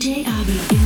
DJ Abby.